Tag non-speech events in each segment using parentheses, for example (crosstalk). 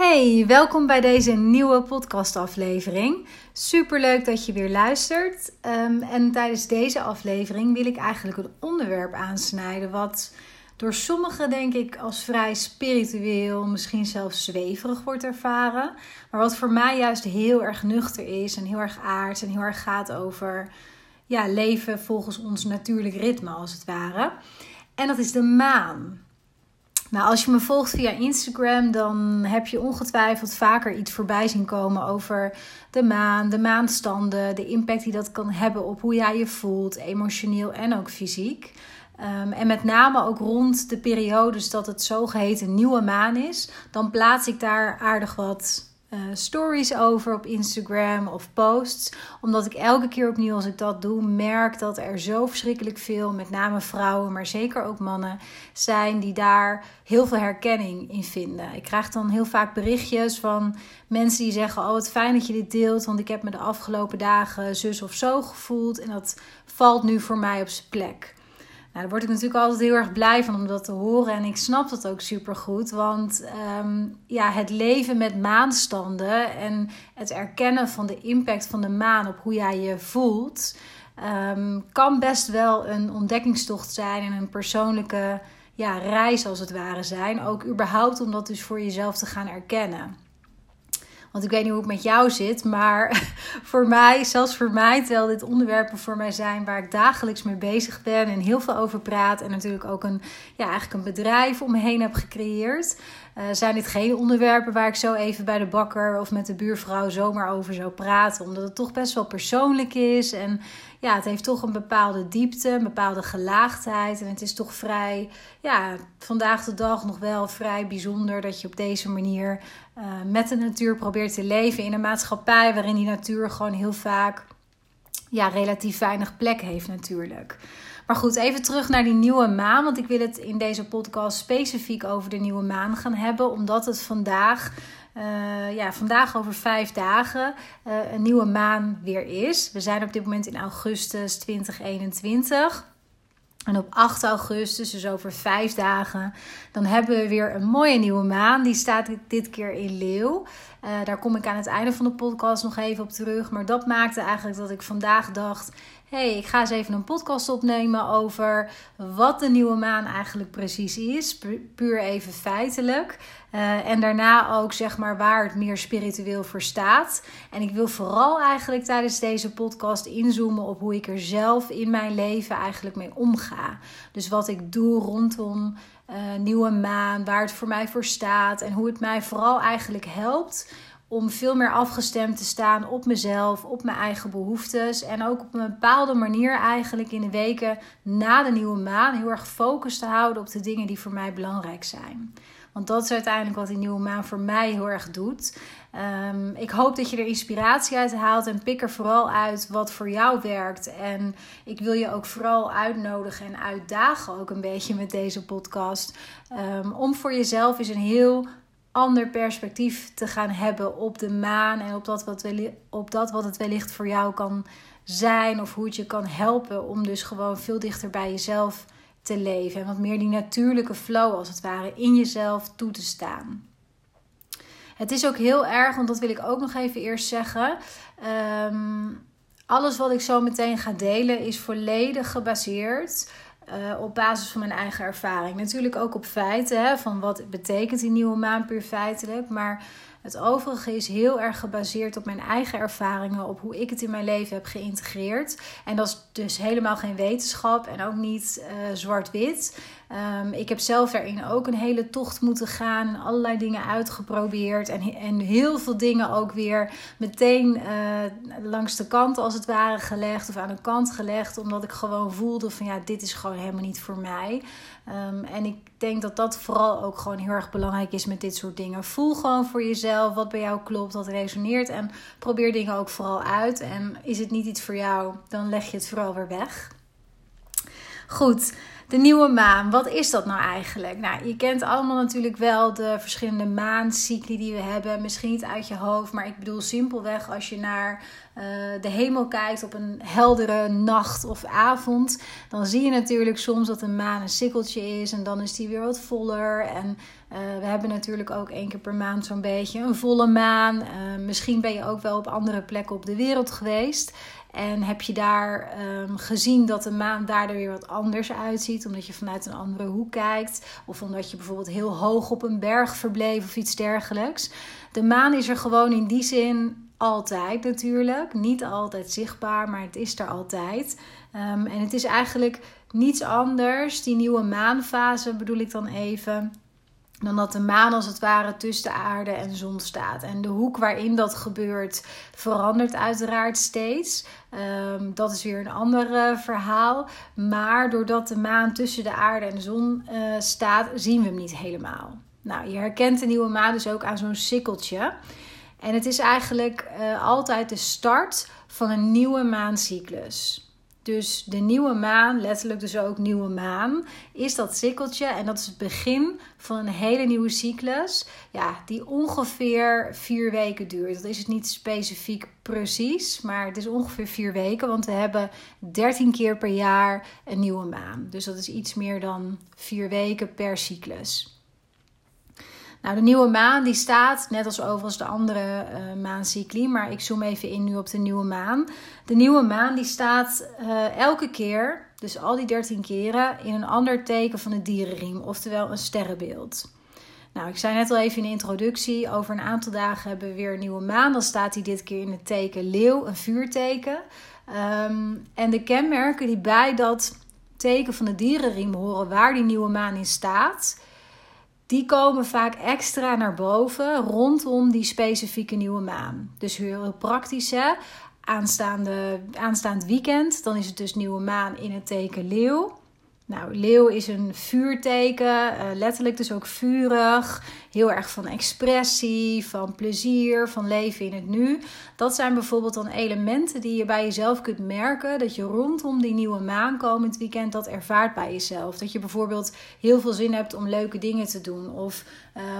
Hey, welkom bij deze nieuwe podcastaflevering. Super leuk dat je weer luistert. Um, en tijdens deze aflevering wil ik eigenlijk een onderwerp aansnijden wat door sommigen denk ik als vrij spiritueel, misschien zelfs zweverig wordt ervaren, maar wat voor mij juist heel erg nuchter is en heel erg aards en heel erg gaat over ja, leven volgens ons natuurlijk ritme als het ware. En dat is de maan. Nou, als je me volgt via Instagram, dan heb je ongetwijfeld vaker iets voorbij zien komen over de maan, de maanstanden, de impact die dat kan hebben op hoe jij je voelt, emotioneel en ook fysiek. Um, en met name ook rond de periodes dat het zogeheten nieuwe maan is, dan plaats ik daar aardig wat uh, stories over op Instagram of posts. Omdat ik elke keer opnieuw als ik dat doe, merk dat er zo verschrikkelijk veel, met name vrouwen, maar zeker ook mannen, zijn die daar heel veel herkenning in vinden. Ik krijg dan heel vaak berichtjes van mensen die zeggen: Oh, wat fijn dat je dit deelt, want ik heb me de afgelopen dagen zus of zo gevoeld en dat valt nu voor mij op zijn plek. Nou, daar word ik natuurlijk altijd heel erg blij van om dat te horen. En ik snap dat ook super goed. Want ehm, ja, het leven met maanstanden en het erkennen van de impact van de maan op hoe jij je voelt, um, kan best wel een ontdekkingstocht zijn en een persoonlijke ja, reis als het ware zijn. Ook überhaupt om dat dus voor jezelf te gaan erkennen. Want ik weet niet hoe het met jou zit, maar (laughs) voor mij, zelfs voor mij, terwijl dit onderwerpen voor mij zijn waar ik dagelijks mee bezig ben en heel veel over praat. En natuurlijk ook een, ja, eigenlijk een bedrijf om me heen heb gecreëerd. Uh, zijn dit geen onderwerpen waar ik zo even bij de bakker of met de buurvrouw zomaar over zou praten. Omdat het toch best wel persoonlijk is. En ja, het heeft toch een bepaalde diepte, een bepaalde gelaagdheid. En het is toch vrij, ja, vandaag de dag nog wel vrij bijzonder dat je op deze manier uh, met de natuur probeert te leven in een maatschappij waarin die natuur gewoon heel vaak ja, relatief weinig plek heeft natuurlijk. Maar goed, even terug naar die nieuwe maan. Want ik wil het in deze podcast specifiek over de nieuwe maan gaan hebben. Omdat het vandaag, uh, ja, vandaag over vijf dagen uh, een nieuwe maan weer is. We zijn op dit moment in augustus 2021. En op 8 augustus, dus over vijf dagen, dan hebben we weer een mooie nieuwe maan. Die staat dit keer in Leeuw. Uh, daar kom ik aan het einde van de podcast nog even op terug. Maar dat maakte eigenlijk dat ik vandaag dacht: hey, ik ga eens even een podcast opnemen over wat de nieuwe maan eigenlijk precies is. Puur even feitelijk. Uh, en daarna ook zeg maar waar het meer spiritueel voor staat. En ik wil vooral eigenlijk tijdens deze podcast inzoomen op hoe ik er zelf in mijn leven eigenlijk mee omga. Dus wat ik doe rondom uh, nieuwe maan, waar het voor mij voor staat en hoe het mij vooral eigenlijk helpt om veel meer afgestemd te staan op mezelf, op mijn eigen behoeftes. En ook op een bepaalde manier eigenlijk in de weken na de nieuwe maan heel erg focus te houden op de dingen die voor mij belangrijk zijn. Want dat is uiteindelijk wat die nieuwe maan voor mij heel erg doet. Um, ik hoop dat je er inspiratie uit haalt en pik er vooral uit wat voor jou werkt. En ik wil je ook vooral uitnodigen en uitdagen ook een beetje met deze podcast. Um, om voor jezelf eens een heel ander perspectief te gaan hebben op de maan en op wat op dat wat het wellicht voor jou kan zijn of hoe het je kan helpen om dus gewoon veel dichter bij jezelf te leven en wat meer die natuurlijke flow als het ware in jezelf toe te staan. Het is ook heel erg, want dat wil ik ook nog even eerst zeggen. Um, alles wat ik zo meteen ga delen is volledig gebaseerd uh, op basis van mijn eigen ervaring. Natuurlijk ook op feiten, hè, van wat betekent die nieuwe maan puur feitelijk. Maar het overige is heel erg gebaseerd op mijn eigen ervaringen, op hoe ik het in mijn leven heb geïntegreerd. En dat is dus helemaal geen wetenschap en ook niet uh, zwart-wit. Um, ik heb zelf daarin ook een hele tocht moeten gaan allerlei dingen uitgeprobeerd. En, en heel veel dingen ook weer meteen uh, langs de kant als het ware gelegd of aan de kant gelegd. Omdat ik gewoon voelde van ja, dit is gewoon helemaal niet voor mij. Um, en ik denk dat dat vooral ook gewoon heel erg belangrijk is met dit soort dingen. Voel gewoon voor jezelf wat bij jou klopt, wat resoneert. En probeer dingen ook vooral uit. En is het niet iets voor jou, dan leg je het vooral weer weg. Goed, de nieuwe maan. Wat is dat nou eigenlijk? Nou, je kent allemaal natuurlijk wel de verschillende maancycli die we hebben. Misschien niet uit je hoofd, maar ik bedoel simpelweg als je naar uh, de hemel kijkt op een heldere nacht of avond, dan zie je natuurlijk soms dat een maan een sikkeltje is en dan is die weer wat voller. En uh, we hebben natuurlijk ook één keer per maand zo'n beetje een volle maan. Uh, misschien ben je ook wel op andere plekken op de wereld geweest. En heb je daar um, gezien dat de maan daar er weer wat anders uitziet, omdat je vanuit een andere hoek kijkt, of omdat je bijvoorbeeld heel hoog op een berg verbleef of iets dergelijks. De maan is er gewoon in die zin altijd natuurlijk. Niet altijd zichtbaar, maar het is er altijd. Um, en het is eigenlijk niets anders, die nieuwe maanfase bedoel ik dan even, dan dat de maan als het ware tussen de aarde en de zon staat. En de hoek waarin dat gebeurt verandert uiteraard steeds. Um, dat is weer een ander uh, verhaal. Maar doordat de maan tussen de aarde en de zon uh, staat, zien we hem niet helemaal. Nou, je herkent de nieuwe maan dus ook aan zo'n sikkeltje. En het is eigenlijk uh, altijd de start van een nieuwe maancyclus. Dus de nieuwe maan, letterlijk dus ook nieuwe maan, is dat sikkeltje. En dat is het begin van een hele nieuwe cyclus. Ja, die ongeveer vier weken duurt. Dat is het niet specifiek precies, maar het is ongeveer vier weken. Want we hebben 13 keer per jaar een nieuwe maan. Dus dat is iets meer dan vier weken per cyclus. Nou, de nieuwe maan die staat, net als overigens de andere uh, maancycli, maar ik zoom even in nu op de nieuwe maan. De nieuwe maan die staat uh, elke keer, dus al die 13 keren, in een ander teken van de dierenriem, oftewel een sterrenbeeld. Nou, ik zei net al even in de introductie, over een aantal dagen hebben we weer een nieuwe maan. Dan staat die dit keer in het teken leeuw, een vuurteken. Um, en de kenmerken die bij dat teken van de dierenriem horen, waar die nieuwe maan in staat die komen vaak extra naar boven rondom die specifieke nieuwe maan. Dus heel praktisch hè. Aanstaande, aanstaand weekend, dan is het dus nieuwe maan in het teken leeuw. Nou, leeuw is een vuurteken, uh, letterlijk dus ook vurig. Heel erg van expressie, van plezier, van leven in het nu. Dat zijn bijvoorbeeld dan elementen die je bij jezelf kunt merken. Dat je rondom die nieuwe maan komend weekend dat ervaart bij jezelf. Dat je bijvoorbeeld heel veel zin hebt om leuke dingen te doen. Of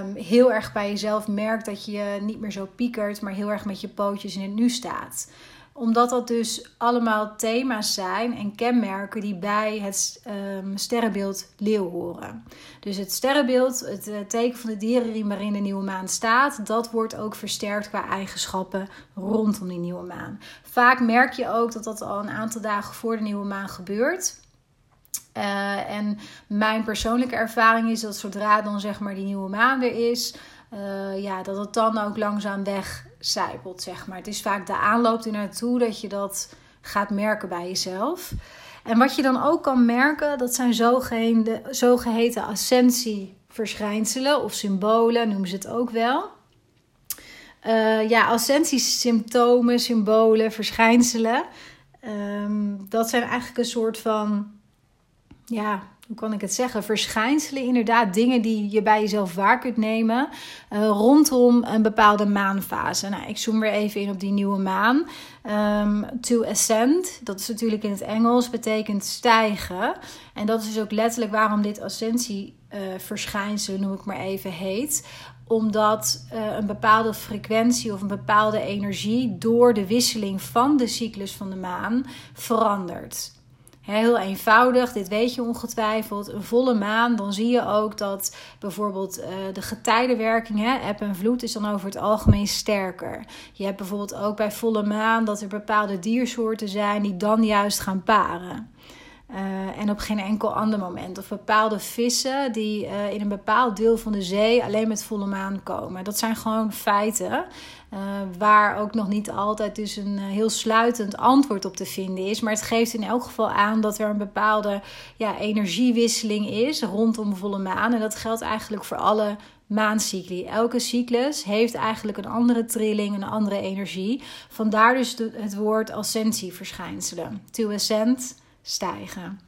um, heel erg bij jezelf merkt dat je niet meer zo piekert, maar heel erg met je pootjes in het nu staat omdat dat dus allemaal thema's zijn en kenmerken die bij het um, sterrenbeeld leeuw horen. Dus het sterrenbeeld, het uh, teken van de dierenriem waarin de nieuwe maan staat, dat wordt ook versterkt qua eigenschappen rondom die nieuwe maan. Vaak merk je ook dat dat al een aantal dagen voor de nieuwe maan gebeurt. Uh, en mijn persoonlijke ervaring is dat zodra dan zeg maar die nieuwe maan er is, uh, ja, dat het dan ook langzaam wegcijpelt, zeg maar. Het is vaak de aanloop er naartoe dat je dat gaat merken bij jezelf. En wat je dan ook kan merken, dat zijn zogeheten, zogeheten ascensieverschijnselen of symbolen, noemen ze het ook wel. Uh, ja, ascensiesymptomen, symbolen, verschijnselen. Um, dat zijn eigenlijk een soort van ja, hoe kan ik het zeggen, verschijnselen, inderdaad, dingen die je bij jezelf waar kunt nemen uh, rondom een bepaalde maanfase. Nou, ik zoom weer even in op die nieuwe maan. Um, to ascend, dat is natuurlijk in het Engels, betekent stijgen. En dat is dus ook letterlijk waarom dit ascensieverschijnsel, uh, noem ik maar even, heet omdat uh, een bepaalde frequentie of een bepaalde energie door de wisseling van de cyclus van de maan verandert. Heel eenvoudig, dit weet je ongetwijfeld. Een volle maan, dan zie je ook dat bijvoorbeeld uh, de getijdenwerking, hè, eb en vloed, is dan over het algemeen sterker. Je hebt bijvoorbeeld ook bij volle maan dat er bepaalde diersoorten zijn die dan juist gaan paren. Uh, en op geen enkel ander moment. Of bepaalde vissen die uh, in een bepaald deel van de zee alleen met volle maan komen. Dat zijn gewoon feiten. Uh, waar ook nog niet altijd dus een heel sluitend antwoord op te vinden is. Maar het geeft in elk geval aan dat er een bepaalde ja, energiewisseling is rondom volle maan. En dat geldt eigenlijk voor alle maancycli. Elke cyclus heeft eigenlijk een andere trilling, een andere energie. Vandaar dus het woord ascensieverschijnselen. To ascend stijgen.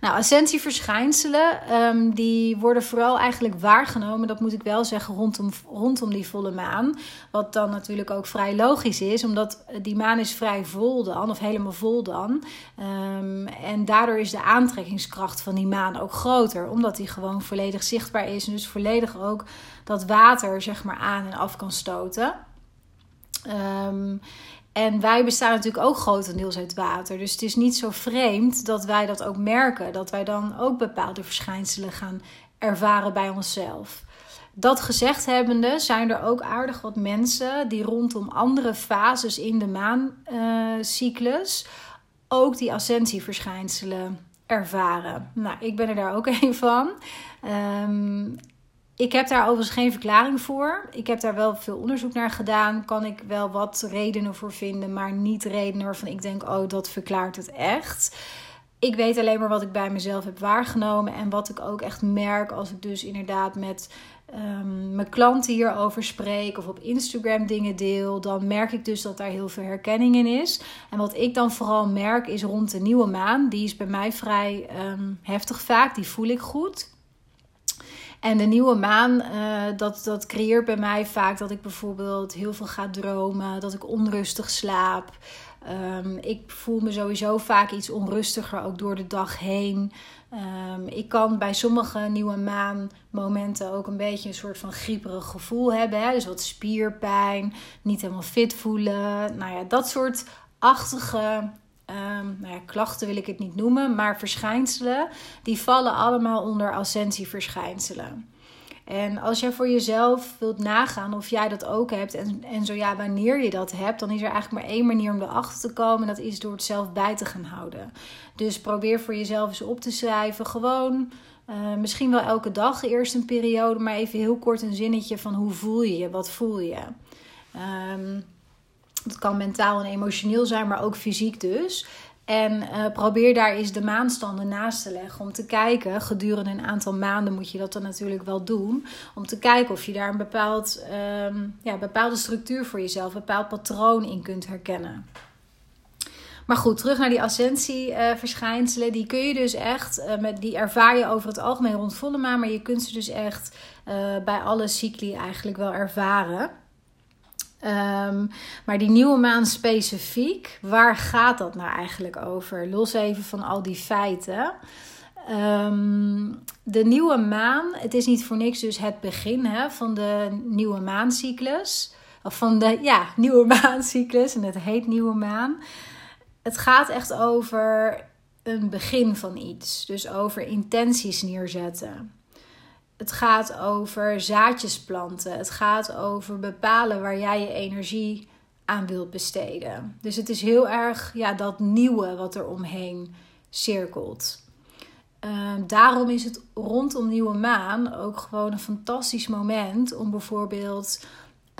Nou, ascensieverschijnselen, um, die worden vooral eigenlijk waargenomen, dat moet ik wel zeggen, rondom, rondom die volle maan. Wat dan natuurlijk ook vrij logisch is, omdat die maan is vrij vol dan, of helemaal vol dan. Um, en daardoor is de aantrekkingskracht van die maan ook groter, omdat die gewoon volledig zichtbaar is. En dus volledig ook dat water, zeg maar, aan en af kan stoten. Um, en wij bestaan natuurlijk ook grotendeels uit water. Dus het is niet zo vreemd dat wij dat ook merken. Dat wij dan ook bepaalde verschijnselen gaan ervaren bij onszelf. Dat gezegd hebbende zijn er ook aardig wat mensen die rondom andere fases in de maancyclus uh, ook die ascensieverschijnselen ervaren. Nou, ik ben er daar ook (laughs) een van. Um, ik heb daar overigens geen verklaring voor. Ik heb daar wel veel onderzoek naar gedaan. Kan ik wel wat redenen voor vinden, maar niet redenen waarvan ik denk: oh, dat verklaart het echt. Ik weet alleen maar wat ik bij mezelf heb waargenomen en wat ik ook echt merk als ik dus inderdaad met um, mijn klanten hierover spreek of op Instagram dingen deel. Dan merk ik dus dat daar heel veel herkenning in is. En wat ik dan vooral merk is rond de nieuwe maan. Die is bij mij vrij um, heftig vaak. Die voel ik goed. En de nieuwe maan, uh, dat, dat creëert bij mij vaak dat ik bijvoorbeeld heel veel ga dromen, dat ik onrustig slaap. Um, ik voel me sowieso vaak iets onrustiger, ook door de dag heen. Um, ik kan bij sommige nieuwe maanmomenten ook een beetje een soort van grieperig gevoel hebben. Hè? Dus wat spierpijn, niet helemaal fit voelen. Nou ja, dat soort achtige um, nou ja, klachten wil ik het niet noemen, maar verschijnselen, die vallen allemaal onder ascensieverschijnselen. En als jij voor jezelf wilt nagaan of jij dat ook hebt en, en zo ja, wanneer je dat hebt, dan is er eigenlijk maar één manier om erachter te komen. En dat is door het zelf bij te gaan houden. Dus probeer voor jezelf eens op te schrijven. Gewoon uh, misschien wel elke dag eerst een periode, maar even heel kort een zinnetje van hoe voel je je, wat voel je. Um, het kan mentaal en emotioneel zijn, maar ook fysiek dus. En uh, probeer daar eens de maanstanden naast te leggen. Om te kijken, gedurende een aantal maanden moet je dat dan natuurlijk wel doen. Om te kijken of je daar een bepaald, um, ja, bepaalde structuur voor jezelf, een bepaald patroon in kunt herkennen. Maar goed, terug naar die ascensieverschijnselen. Uh, die kun je dus echt, uh, met, die ervaar je over het algemeen rond volle maan. Maar je kunt ze dus echt bij alle cycli eigenlijk wel ervaren. Um, maar die nieuwe maan specifiek, waar gaat dat nou eigenlijk over? Los even van al die feiten. Um, de nieuwe maan, het is niet voor niks dus het begin hè, van de nieuwe maancyclus. Of van de ja, (laughs) nieuwe maancyclus en het heet nieuwe maan. Het gaat echt over een begin van iets. Dus over intenties neerzetten. Het gaat over zaadjes planten. Het gaat over bepalen waar jij je energie aan wilt besteden. Dus het is heel erg ja, dat nieuwe wat er omheen cirkelt. Uh, daarom is het rondom nieuwe maan ook gewoon een fantastisch moment om bijvoorbeeld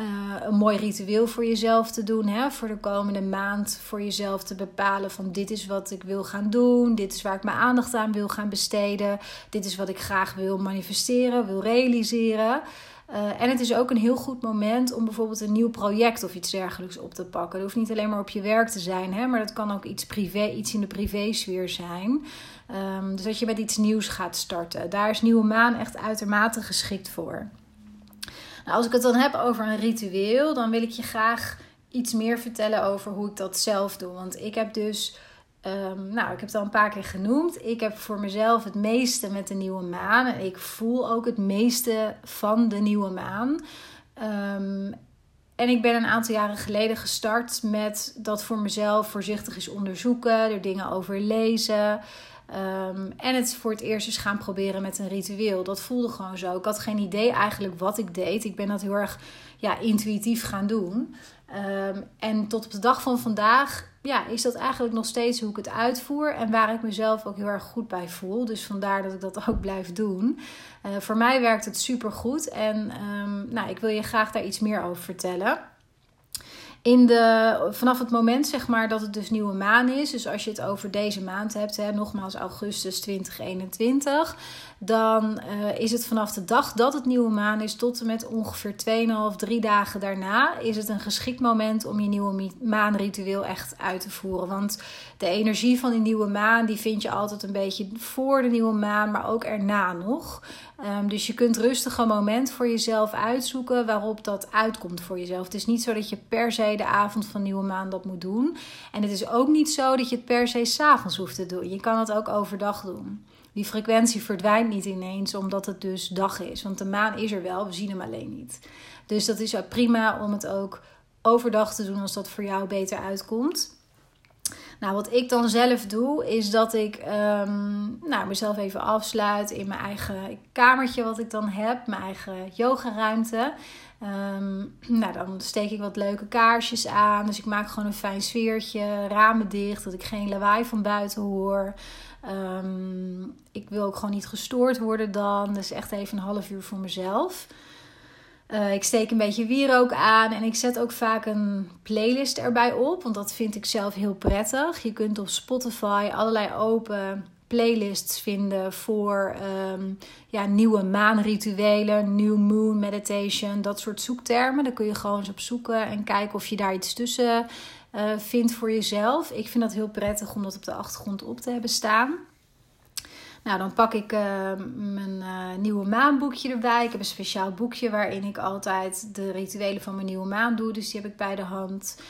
uh, een mooi ritueel voor jezelf te doen. Hè? Voor de komende maand voor jezelf te bepalen van dit is wat ik wil gaan doen. Dit is waar ik mijn aandacht aan wil gaan besteden. Dit is wat ik graag wil manifesteren, wil realiseren. Uh, en het is ook een heel goed moment om bijvoorbeeld een nieuw project of iets dergelijks op te pakken. Het hoeft niet alleen maar op je werk te zijn, hè, maar dat kan ook iets, privé, iets in de privésfeer zijn. Um, dus dat je met iets nieuws gaat starten. Daar is Nieuwe Maan echt uitermate geschikt voor. Nou, als ik het dan heb over een ritueel, dan wil ik je graag iets meer vertellen over hoe ik dat zelf doe. Want ik heb dus, um, nou, ik heb het al een paar keer genoemd. Ik heb voor mezelf het meeste met de nieuwe maan. En ik voel ook het meeste van de nieuwe maan. Um, en ik ben een aantal jaren geleden gestart met dat voor mezelf voorzichtig eens onderzoeken, er dingen over lezen. Um, en het voor het eerst eens gaan proberen met een ritueel. Dat voelde gewoon zo. Ik had geen idee eigenlijk wat ik deed. Ik ben dat heel erg ja, intuïtief gaan doen. Um, en tot op de dag van vandaag ja, is dat eigenlijk nog steeds hoe ik het uitvoer. En waar ik mezelf ook heel erg goed bij voel. Dus vandaar dat ik dat ook blijf doen. Uh, voor mij werkt het super goed. En um, nou, ik wil je graag daar iets meer over vertellen. In de, vanaf het moment zeg maar dat het dus nieuwe maan is, dus als je het over deze maand hebt, hè, nogmaals augustus 2021, dan uh, is het vanaf de dag dat het nieuwe maan is tot en met ongeveer 2,5, 3 dagen daarna, is het een geschikt moment om je nieuwe maanritueel echt uit te voeren. Want de energie van die nieuwe maan, die vind je altijd een beetje voor de nieuwe maan, maar ook erna nog. Um, dus je kunt rustig een moment voor jezelf uitzoeken waarop dat uitkomt voor jezelf. Het is niet zo dat je per se de avond van nieuwe maan dat moet doen. En het is ook niet zo dat je het per se s'avonds hoeft te doen. Je kan het ook overdag doen. Die frequentie verdwijnt niet ineens omdat het dus dag is. Want de maan is er wel, we zien hem alleen niet. Dus dat is prima om het ook overdag te doen als dat voor jou beter uitkomt. Nou, wat ik dan zelf doe, is dat ik um, nou, mezelf even afsluit in mijn eigen kamertje, wat ik dan heb, mijn eigen yogaruimte. Um, nou, dan steek ik wat leuke kaarsjes aan. Dus ik maak gewoon een fijn sfeertje, ramen dicht, dat ik geen lawaai van buiten hoor. Um, ik wil ook gewoon niet gestoord worden dan. Dus echt even een half uur voor mezelf. Uh, ik steek een beetje wierook aan en ik zet ook vaak een playlist erbij op, want dat vind ik zelf heel prettig. Je kunt op Spotify allerlei open playlists vinden voor um, ja, nieuwe maanrituelen, new moon meditation, dat soort zoektermen. Daar kun je gewoon eens op zoeken en kijken of je daar iets tussen uh, vindt voor jezelf. Ik vind dat heel prettig om dat op de achtergrond op te hebben staan. Nou, dan pak ik uh, mijn uh, nieuwe maanboekje erbij. Ik heb een speciaal boekje waarin ik altijd de rituelen van mijn nieuwe maan doe. Dus die heb ik bij de hand.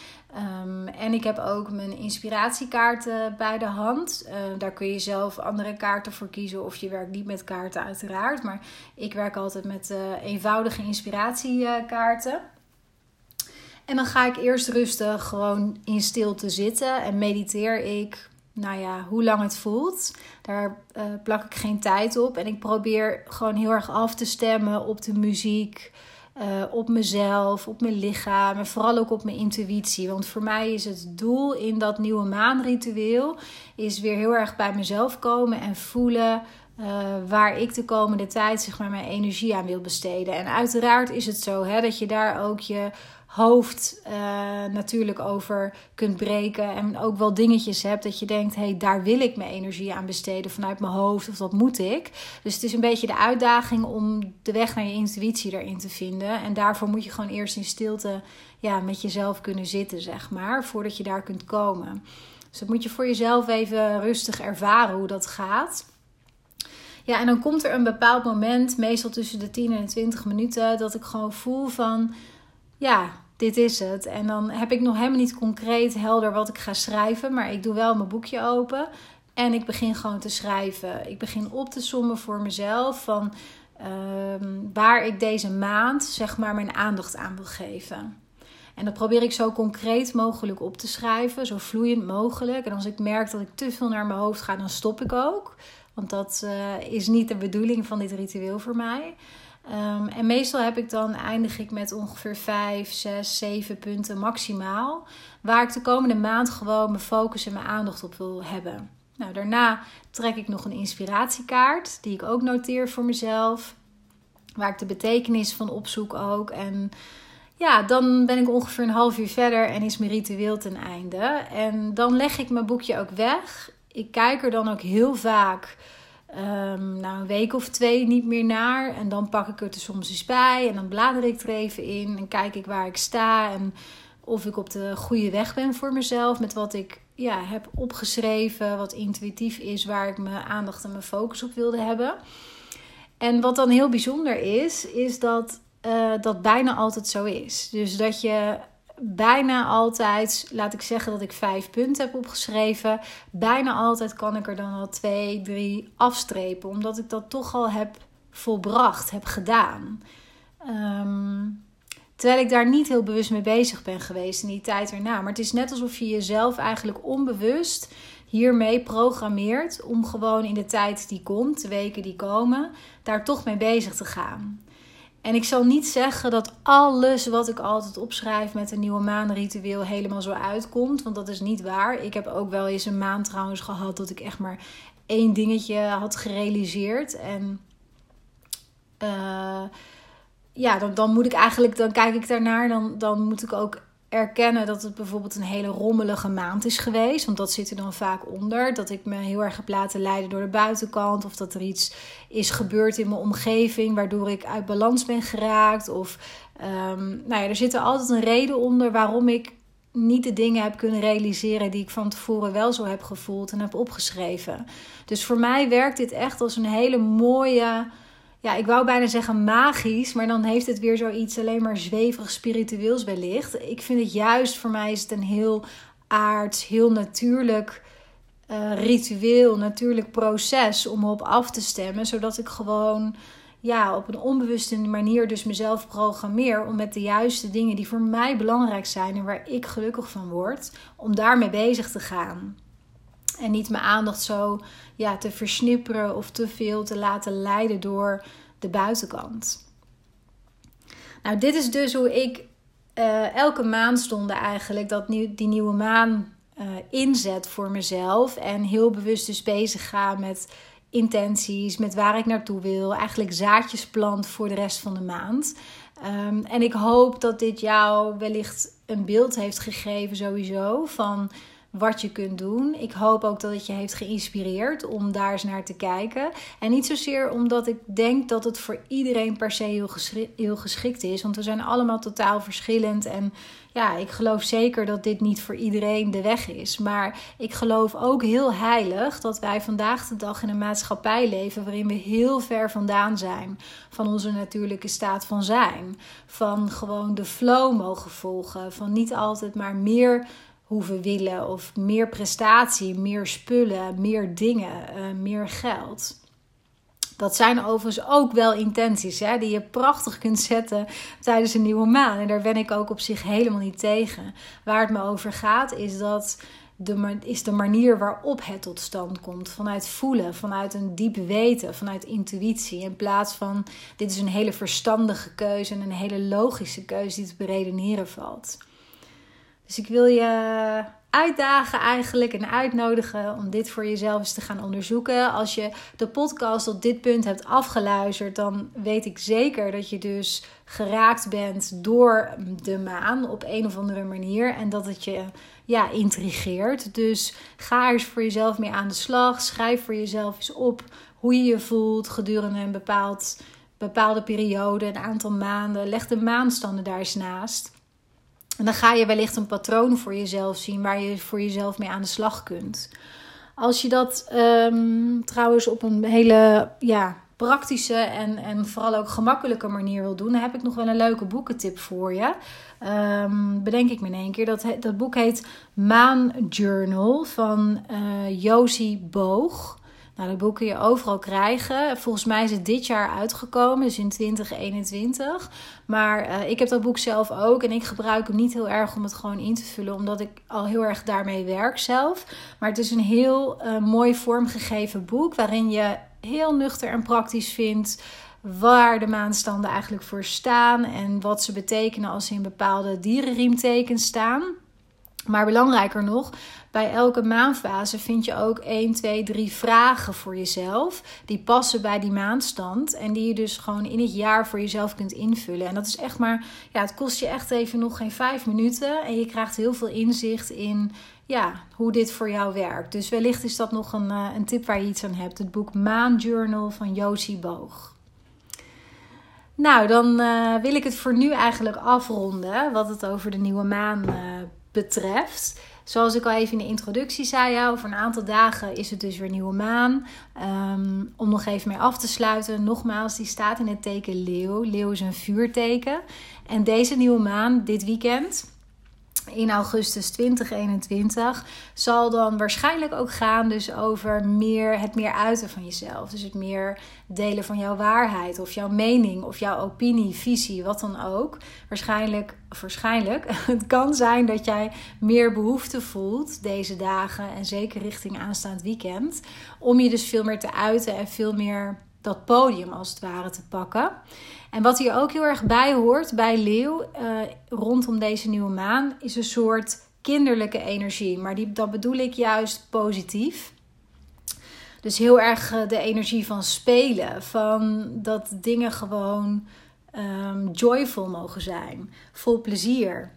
Um, en ik heb ook mijn inspiratiekaarten bij de hand. Uh, daar kun je zelf andere kaarten voor kiezen. Of je werkt niet met kaarten, uiteraard. Maar ik werk altijd met eenvoudige inspiratiekaarten. En dan ga ik eerst rustig gewoon in stilte zitten en mediteer ik nou ja, hoe lang het voelt. Daar uh, plak ik geen tijd op. En ik probeer gewoon heel erg af te stemmen op de muziek, uh, op mezelf, op mijn lichaam en vooral ook op mijn intuïtie. Want voor mij is het doel in dat nieuwe maanritueel is weer heel erg bij mezelf komen en voelen. Uh, waar ik de komende tijd zeg maar, mijn energie aan wil besteden. En uiteraard is het zo hè, dat je daar ook je hoofd uh, natuurlijk over kunt breken. En ook wel dingetjes hebt dat je denkt: hé, hey, daar wil ik mijn energie aan besteden vanuit mijn hoofd, of dat moet ik. Dus het is een beetje de uitdaging om de weg naar je intuïtie erin te vinden. En daarvoor moet je gewoon eerst in stilte ja, met jezelf kunnen zitten, zeg maar, voordat je daar kunt komen. Dus dat moet je voor jezelf even rustig ervaren hoe dat gaat. Ja, en dan komt er een bepaald moment, meestal tussen de 10 en de 20 minuten, dat ik gewoon voel van ja, dit is het. En dan heb ik nog helemaal niet concreet helder wat ik ga schrijven. Maar ik doe wel mijn boekje open. En ik begin gewoon te schrijven. Ik begin op te sommen voor mezelf van ehm, waar ik deze maand zeg maar mijn aandacht aan wil geven. En dat probeer ik zo concreet mogelijk op te schrijven, zo vloeiend mogelijk. En als ik merk dat ik te veel naar mijn hoofd ga, dan stop ik ook. Want dat uh, is niet de bedoeling van dit ritueel voor mij. Um, en meestal heb ik dan, eindig ik met ongeveer 5, 6, 7 punten maximaal. Waar ik de komende maand gewoon mijn focus en mijn aandacht op wil hebben. Nou, daarna trek ik nog een inspiratiekaart, die ik ook noteer voor mezelf. Waar ik de betekenis van opzoek ook. En ja, dan ben ik ongeveer een half uur verder en is mijn ritueel ten einde. En dan leg ik mijn boekje ook weg. Ik kijk er dan ook heel vaak um, nou, een week of twee niet meer naar. En dan pak ik het er soms eens bij. En dan blader ik er even in. En kijk ik waar ik sta. En of ik op de goede weg ben voor mezelf. Met wat ik ja, heb opgeschreven. Wat intuïtief is. Waar ik mijn aandacht en mijn focus op wilde hebben. En wat dan heel bijzonder is, is dat uh, dat bijna altijd zo is. Dus dat je bijna altijd, laat ik zeggen dat ik vijf punten heb opgeschreven. Bijna altijd kan ik er dan al twee, drie afstrepen, omdat ik dat toch al heb volbracht, heb gedaan. Ehm, terwijl ik daar niet heel bewust mee bezig ben geweest in die tijd erna. Maar het is net alsof je jezelf eigenlijk onbewust hiermee programmeert om gewoon in de tijd die komt, de weken die komen, daar toch mee bezig te gaan. En ik zal niet zeggen dat alles wat ik altijd opschrijf met een nieuwe maanritueel helemaal zo uitkomt. Want dat is niet waar. Ik heb ook wel eens een maand trouwens gehad dat ik echt maar één dingetje had gerealiseerd. En uh, ja, dan, dan moet ik eigenlijk, dan kijk ik daarnaar. Dan, dan moet ik ook erkennen dat het bijvoorbeeld een hele rommelige maand is geweest. Want dat zit er dan vaak onder. Dat ik me heel erg heb laten leiden door de buitenkant. Of dat er iets is gebeurd in mijn omgeving waardoor ik uit balans ben geraakt. Of um, nou ja, er zit er altijd een reden onder waarom ik niet de dingen heb kunnen realiseren die ik van tevoren wel zo heb gevoeld en heb opgeschreven. Dus voor mij werkt dit echt als een hele mooie ja, ik wou bijna zeggen magisch, maar dan heeft het weer zoiets alleen maar zweverig spiritueels wellicht. Ik vind het juist, voor mij is het een heel aards, heel natuurlijk uh, ritueel, natuurlijk proces om op af te stemmen, zodat ik gewoon ja, op een onbewuste manier dus mezelf programmeer om met de juiste dingen die voor mij belangrijk zijn en waar ik gelukkig van word, om daarmee bezig te gaan. En niet mijn aandacht zo ja, te versnipperen of te veel te laten leiden door de buitenkant. Nou, dit is dus hoe ik uh, elke maandstonde eigenlijk dat nieuw, die nieuwe maan uh, inzet voor mezelf. En heel bewust dus bezig ga met intenties, met waar ik naartoe wil. Eigenlijk zaadjes plant voor de rest van de maand. Um, en ik hoop dat dit jou wellicht een beeld heeft gegeven sowieso van wat je kunt doen. Ik hoop ook dat het je heeft geïnspireerd om daar eens naar te kijken. En niet zozeer omdat ik denk dat het voor iedereen per se heel, heel geschikt is. Want we zijn allemaal totaal verschillend. En ja, ik geloof zeker dat dit niet voor iedereen de weg is. Maar ik geloof ook heel heilig dat wij vandaag de dag in een maatschappij leven waarin we heel ver vandaan zijn van onze natuurlijke staat van zijn. Van gewoon de flow mogen volgen. Van niet altijd maar meer hoeven willen of meer prestatie, meer spullen, meer dingen, uh, meer geld. Dat zijn overigens ook wel intenties hè, die je prachtig kunt zetten tijdens een nieuwe maan. En daar ben ik ook op zich helemaal niet tegen. Waar het me over gaat is dat de, is de manier waarop het tot stand komt. Vanuit voelen, vanuit een diep weten, vanuit intuïtie. In plaats van dit is een hele verstandige keuze en een hele logische keuze die te beredeneren valt. Dus ik wil je uitdagen eigenlijk en uitnodigen om dit voor jezelf eens te gaan onderzoeken. Als je de podcast tot dit punt hebt afgeluisterd, dan weet ik zeker dat je dus geraakt bent door de maan op een of andere manier en dat het je ja, intrigeert. Dus ga eens voor jezelf mee aan de slag. Schrijf voor jezelf eens op hoe je je voelt gedurende een bepaald, bepaalde periode, een aantal maanden. Leg de maanstanden daar eens naast. En dan ga je wellicht een patroon voor jezelf zien waar je voor jezelf mee aan de slag kunt. Als je dat um, trouwens op een hele ja, praktische en, en vooral ook gemakkelijke manier wil doen, dan heb ik nog wel een leuke boekentip voor je. Um, bedenk ik me in één keer. Dat, dat boek heet Maan Journal van uh, Josie Boog. Nou, dat boek kun je overal krijgen. Volgens mij is het dit jaar uitgekomen, dus in 2021. Maar uh, ik heb dat boek zelf ook en ik gebruik hem niet heel erg om het gewoon in te vullen, omdat ik al heel erg daarmee werk zelf. Maar het is een heel uh, mooi vormgegeven boek waarin je heel nuchter en praktisch vindt waar de maanstanden eigenlijk voor staan en wat ze betekenen als ze in bepaalde dierenriemtekens staan. Maar belangrijker nog, bij elke maanfase vind je ook 1, 2, 3 vragen voor jezelf. Die passen bij die maanstand. En die je dus gewoon in het jaar voor jezelf kunt invullen. En dat is echt maar, ja, het kost je echt even nog geen 5 minuten. En je krijgt heel veel inzicht in ja, hoe dit voor jou werkt. Dus wellicht is dat nog een, uh, een tip waar je iets aan hebt. Het boek Maan Journal van Josie Boog. Nou, dan uh, wil ik het voor nu eigenlijk afronden. Wat het over de nieuwe maan uh, betreft. Zoals ik al even in de introductie zei, over een aantal dagen is het dus weer nieuwe maan. Ehm, om nog even mee af te sluiten, nogmaals, die staat in het teken Leeuw. Leeuw is een vuurteken. En deze nieuwe maan, dit weekend, in augustus 2021 zal dan waarschijnlijk ook gaan dus over meer, het meer uiten van jezelf. Dus het meer delen van jouw waarheid of jouw mening of jouw opinie, visie, wat dan ook. Waarschijnlijk, waarschijnlijk, (laughs) het kan zijn dat jij meer behoefte voelt deze dagen en zeker richting aanstaand weekend. Om je dus veel meer te uiten en veel meer dat podium als het ware te pakken. En wat hier ook heel erg bij hoort bij Leeuw uh, rondom deze nieuwe maan is een soort kinderlijke energie. Maar die, dat bedoel ik juist positief. Dus heel erg eh, de energie van spelen. Van dat dingen gewoon um, joyful mogen zijn. Vol plezier.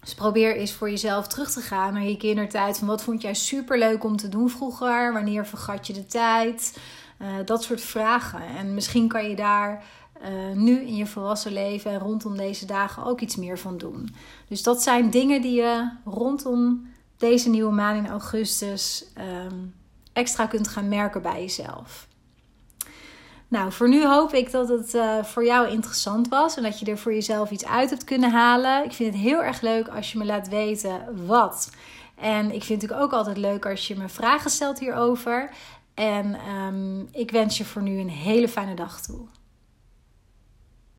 Dus probeer eens voor jezelf terug te gaan naar je kindertijd. Van wat vond jij super leuk om te doen vroeger? Wanneer vergat je de tijd? Uh, dat soort vragen. En misschien kan je daar uh, nu in je volwassen leven en rondom deze dagen ook iets meer van doen. Dus dat zijn dingen die je rondom deze nieuwe maan in augustus um, extra kunt gaan merken bij jezelf. Nou, voor nu hoop ik dat het uh, voor jou interessant was en dat je er voor jezelf iets uit hebt kunnen halen. Ik vind het heel erg leuk als je me laat weten wat. En ik vind het ook altijd leuk als je me vragen stelt hierover. En um, ik wens je voor nu een hele fijne dag toe.